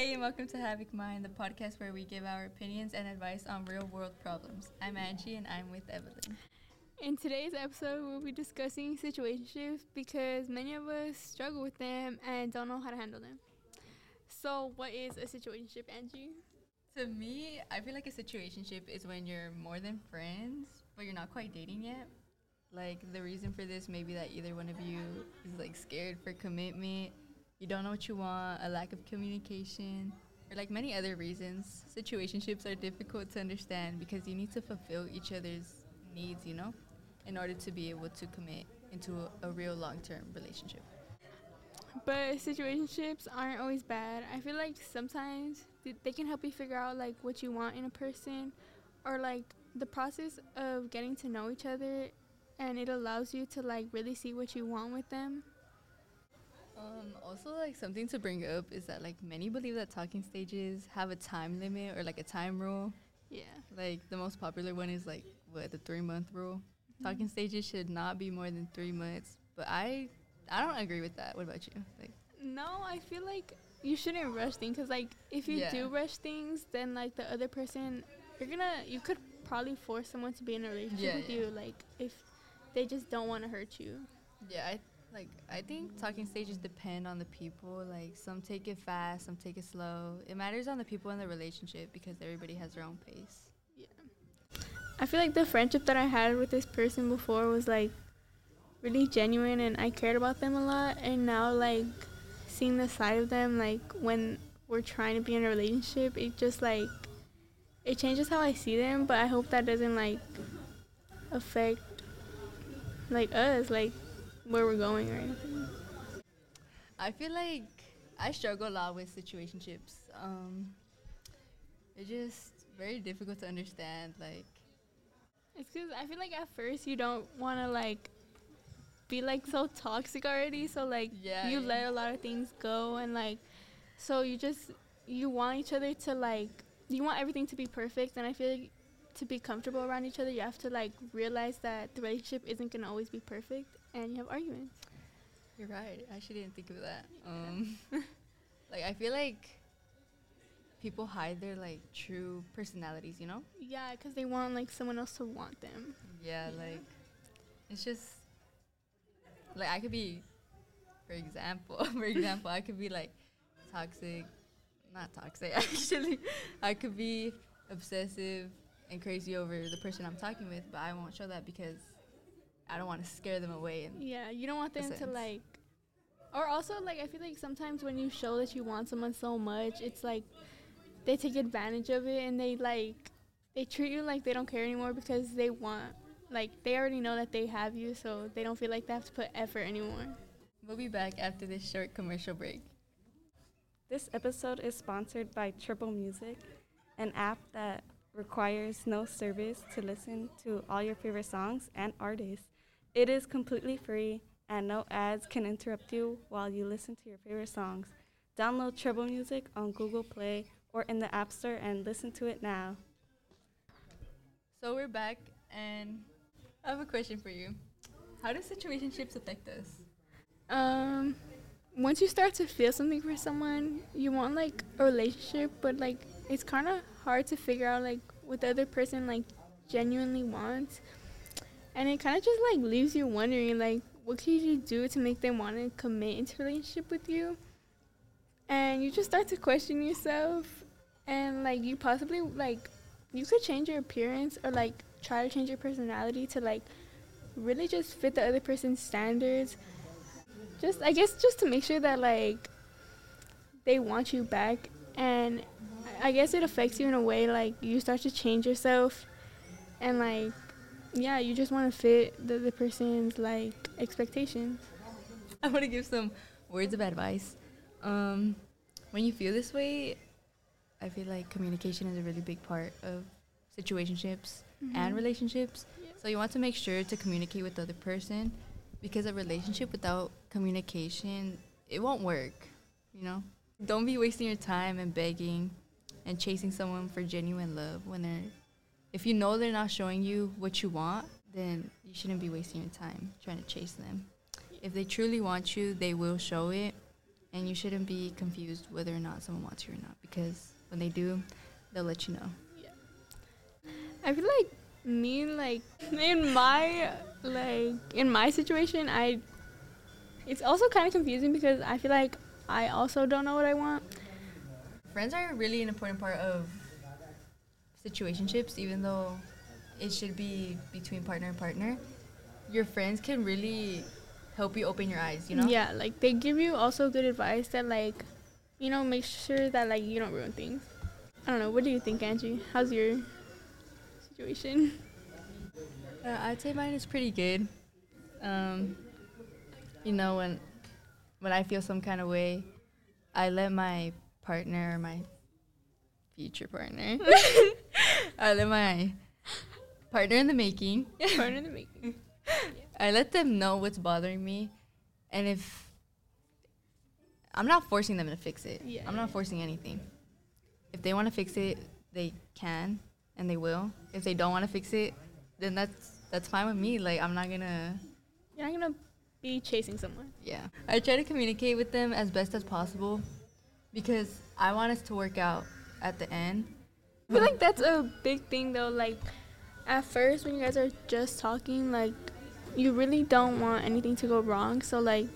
Hey, and welcome to Havoc Mind, the podcast where we give our opinions and advice on real world problems. I'm Angie and I'm with Evelyn. In today's episode, we'll be discussing situationships because many of us struggle with them and don't know how to handle them. So, what is a situationship, Angie? To me, I feel like a situationship is when you're more than friends, but you're not quite dating yet. Like the reason for this may be that either one of you is like scared for commitment, you don't know what you want, a lack of communication, or like many other reasons. Situationships are difficult to understand because you need to fulfill each other's needs, you know, in order to be able to commit into a, a real long-term relationship. But situationships aren't always bad. I feel like sometimes they can help you figure out like what you want in a person or like the process of getting to know each other and it allows you to like really see what you want with them. Um, also, like something to bring up is that like many believe that talking stages have a time limit or like a time rule. Yeah. Like the most popular one is like what the three month rule. Mm-hmm. Talking stages should not be more than three months. But I, I don't agree with that. What about you? Like, no, I feel like you shouldn't rush things because like if you Yeah. do rush things, then like the other person, you're gonna you could probably force someone to be in a relationship Yeah, with yeah. you like if they just don't want to hurt you. yeah, I like I think talking stages depend on the people. Like some take it fast, some take it slow. It matters on the people in the relationship because everybody has their own pace. Yeah. I feel like the friendship that I had with this person before was like really genuine and I cared about them a lot and now like seeing the side of them like when we're trying to be in a relationship it just like it changes how I see them but I hope that doesn't like affect like us like where we're going or anything. I feel like I struggle a lot with situationships. Um, it's just very difficult to understand. Like, It's because I feel like at first you don't want to like be like so toxic already. So like Yeah, you yeah. let a lot of things go and like so you just you want each other to like you want everything to be perfect. And I feel like to be comfortable around each other, you have to like realize that the relationship isn't gonna always be perfect, and you have arguments. you're right. I actually didn't think of that. Um, like, I feel like people hide their like true personalities. You know? Yeah, because they want like someone else to want them. Yeah. Like, it's just like I could be, for example, for example, I could be like toxic, not toxic actually. I could be obsessive and crazy over the person I'm talking with, but I won't show that because I don't want to scare them away. And Yeah, you don't want them to like, or also like I feel like sometimes when you show that you want someone so much, it's like they take advantage of it and they like they treat you like they don't care anymore because they want like they already know that they have you, so they don't feel like they have to put effort anymore. we'll be back after this short commercial break. This episode is sponsored by Triple Music, an app that requires no service to listen to all your favorite songs and artists. It is completely free and no ads can interrupt you while you listen to your favorite songs. Download Triple Music on Google Play or in the App Store and listen to it now. So we're back, and I have a question for you. How do situationships affect us? Um, once you start to feel something for someone, you want like a relationship, but like it's kind of hard to figure out like what the other person like genuinely wants, and it kind of just like leaves you wondering like what could you do to make them want to commit into a relationship with you, and you just start to question yourself, and like you possibly like you could change your appearance or like try to change your personality to like really just fit the other person's standards. Just I guess just to make sure that like they want you back. And I guess it affects you in a way like you start to change yourself and like yeah you just want to fit the, the person's like expectations I want to give some words of advice. Um, when you feel this way, I feel like communication is a really big part of situationships and relationships. Yeah. So you want to make sure to communicate with the other person because a relationship without communication, it won't work, you know? Don't be wasting your time and begging and chasing someone for genuine love when they're if you know they're not showing you what you want, then you shouldn't be wasting your time trying to chase them. If they truly want you, they will show it. and you shouldn't be confused whether or not someone wants you or not because when they do, they'll let you know. Yeah. I feel like me like in my like in my situation I it's also kind of confusing because I feel like I also don't know what I want. Friends are really an important part of situationships, even though it should be between partner and partner. Your friends can really help you open your eyes, you know? Yeah, like they give you also good advice that like you know make sure that like you don't ruin things. I don't know. What do you think, Angie? How's your situation? Uh, I'd say mine is pretty good. Um, you know, when when I feel some kind of way, I let my partner, my future partner, I let my partner in the making, Part of the making. I let them know what's bothering me, and if I'm not forcing them to fix it, Yeah, I'm not forcing anything. If they want to fix it, they can, and they will. If they don't want to fix it, then that's that's fine with me. Like I'm not gonna, You're not gonna be chasing someone. yeah. I try to communicate with them as best as possible, because I want us to work out at the end. I feel like that's a big thing though. Like at first when you guys are just talking, like you really don't want anything to go wrong. So like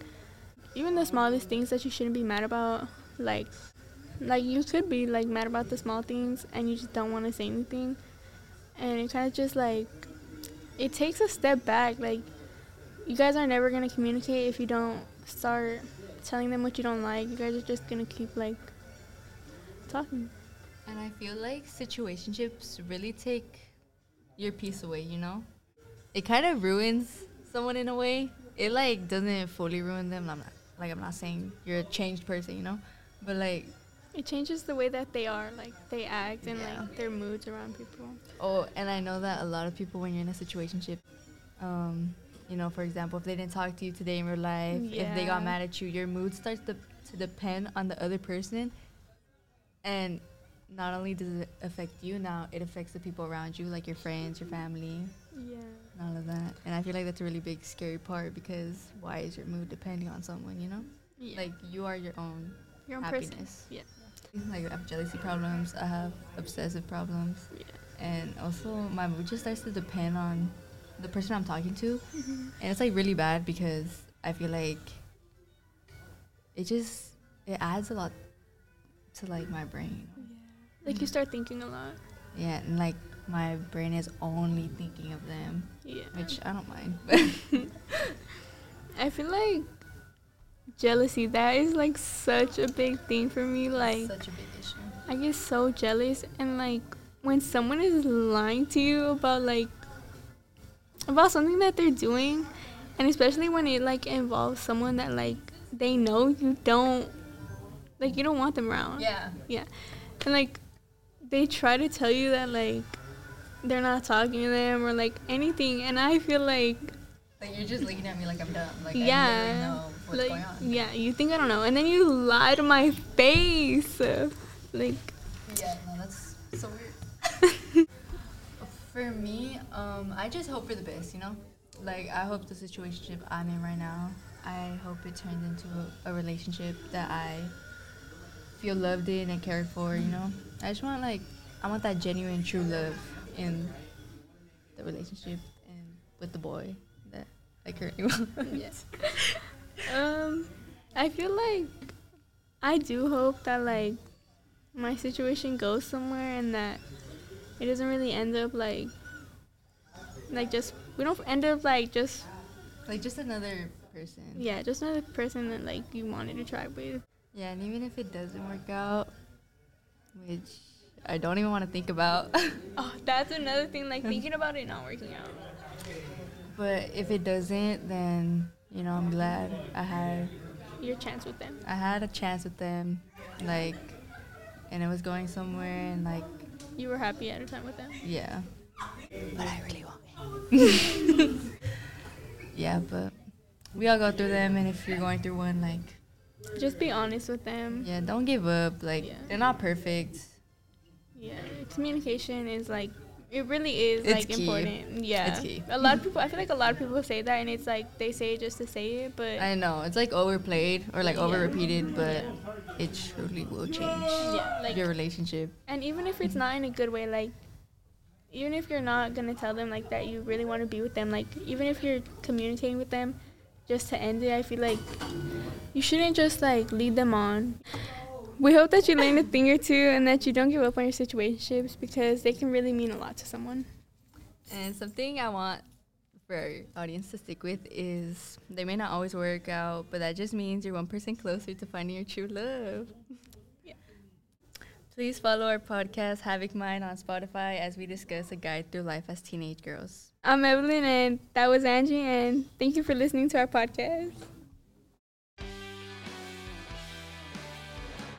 even the smallest things that you shouldn't be mad about, like like you could be like mad about the small things and you just don't want to say anything. And it kind of just like it takes a step back. Like you guys are never gonna communicate if you don't start telling them what you don't like. You guys are just gonna keep like talking. And I feel like situationships really take your peace away, you know? It kind of ruins someone in a way. It like doesn't fully ruin them. I'm not like I'm not saying you're a changed person, you know? But like It changes the way that they are, like they act and Yeah. like their moods around people. oh, and I know that a lot of people when you're in a situationship um you know, for example, if they didn't talk to you today in real life, if they got mad at you, your mood starts to, to depend on the other person. And not only does it affect you now, it affects the people around you, like your friends, your family, Yeah. and all of that. And I feel like that's a really big scary part because why is your mood depending on someone, you know? yeah. Like you are your own your own person. happiness. Yeah. Like I have jealousy problems, I have obsessive problems, Yeah. and also my mood just starts to depend on the person I'm talking to. Mhm. And it's like really bad because I feel like it just it adds a lot to like my brain. Like you start thinking a lot. Yeah, and like my brain is only thinking of them, Yeah. which I don't mind. I feel like jealousy that is like such a big thing for me. Like such a big issue. I get so jealous and like when someone is lying to you about like about something that they're doing and especially when it like involves someone that like they know you don't like you don't want them around. Yeah. Yeah. And like they try to tell you that like they're not talking to them or like anything and I feel like Like you're just looking at me like I'm dumb. Like Yeah, I literally know what's like going on. yeah, you think I don't know. And then you lie to my face. Like Yeah, no, that's so weird. for me, um, I just hope for the best, you know? Like, I hope the situationship I'm in right now, I hope it turns into a, a relationship that I feel loved in and cared for, you know? I just want, like, I want that genuine, true love in the relationship and with the boy that I currently want. Yes. um, I feel like I do hope that like my situation goes somewhere and that it doesn't really end up like like just we don't end up like just Like, just another person. yeah just another person that like you wanted to try with. Yeah, and even if it doesn't work out, which I don't even want to think about, Oh, that's another thing. Like thinking about it not working out. but if it doesn't, then you know I'm glad I had Your chance with them. I had a chance with them, like, and it was going somewhere, and like, You were happy at a time with them. yeah. But I really want it. yeah, but we all go through them, and if you're going through one, like, Just be honest with them. yeah, don't give up. Like, Yeah. they're not perfect. Yeah, communication is like It really is It's like key. important. Yeah. It's key. A lot of people I feel like a lot of people say that and it's like they say it just to say it, but I know it's like overplayed or like Yeah. over repeated, but it truly will change yeah, like your relationship. and even if it's not in a good way, like even if you're not gonna tell them like that you really want to be with them, like even if you're communicating with them just to end it, I feel like you shouldn't just like lead them on. We hope that you learn a thing or two and that you don't give up on your situationships because they can really mean a lot to someone. And something I want for our audience to stick with is they may not always work out, but that just means you're one person closer to finding your true love. Please follow our podcast, Havoc Mind, on Spotify as we discuss a guide through life as teenage girls. I'm Evelyn and that was Angie and thank you for listening to our podcast.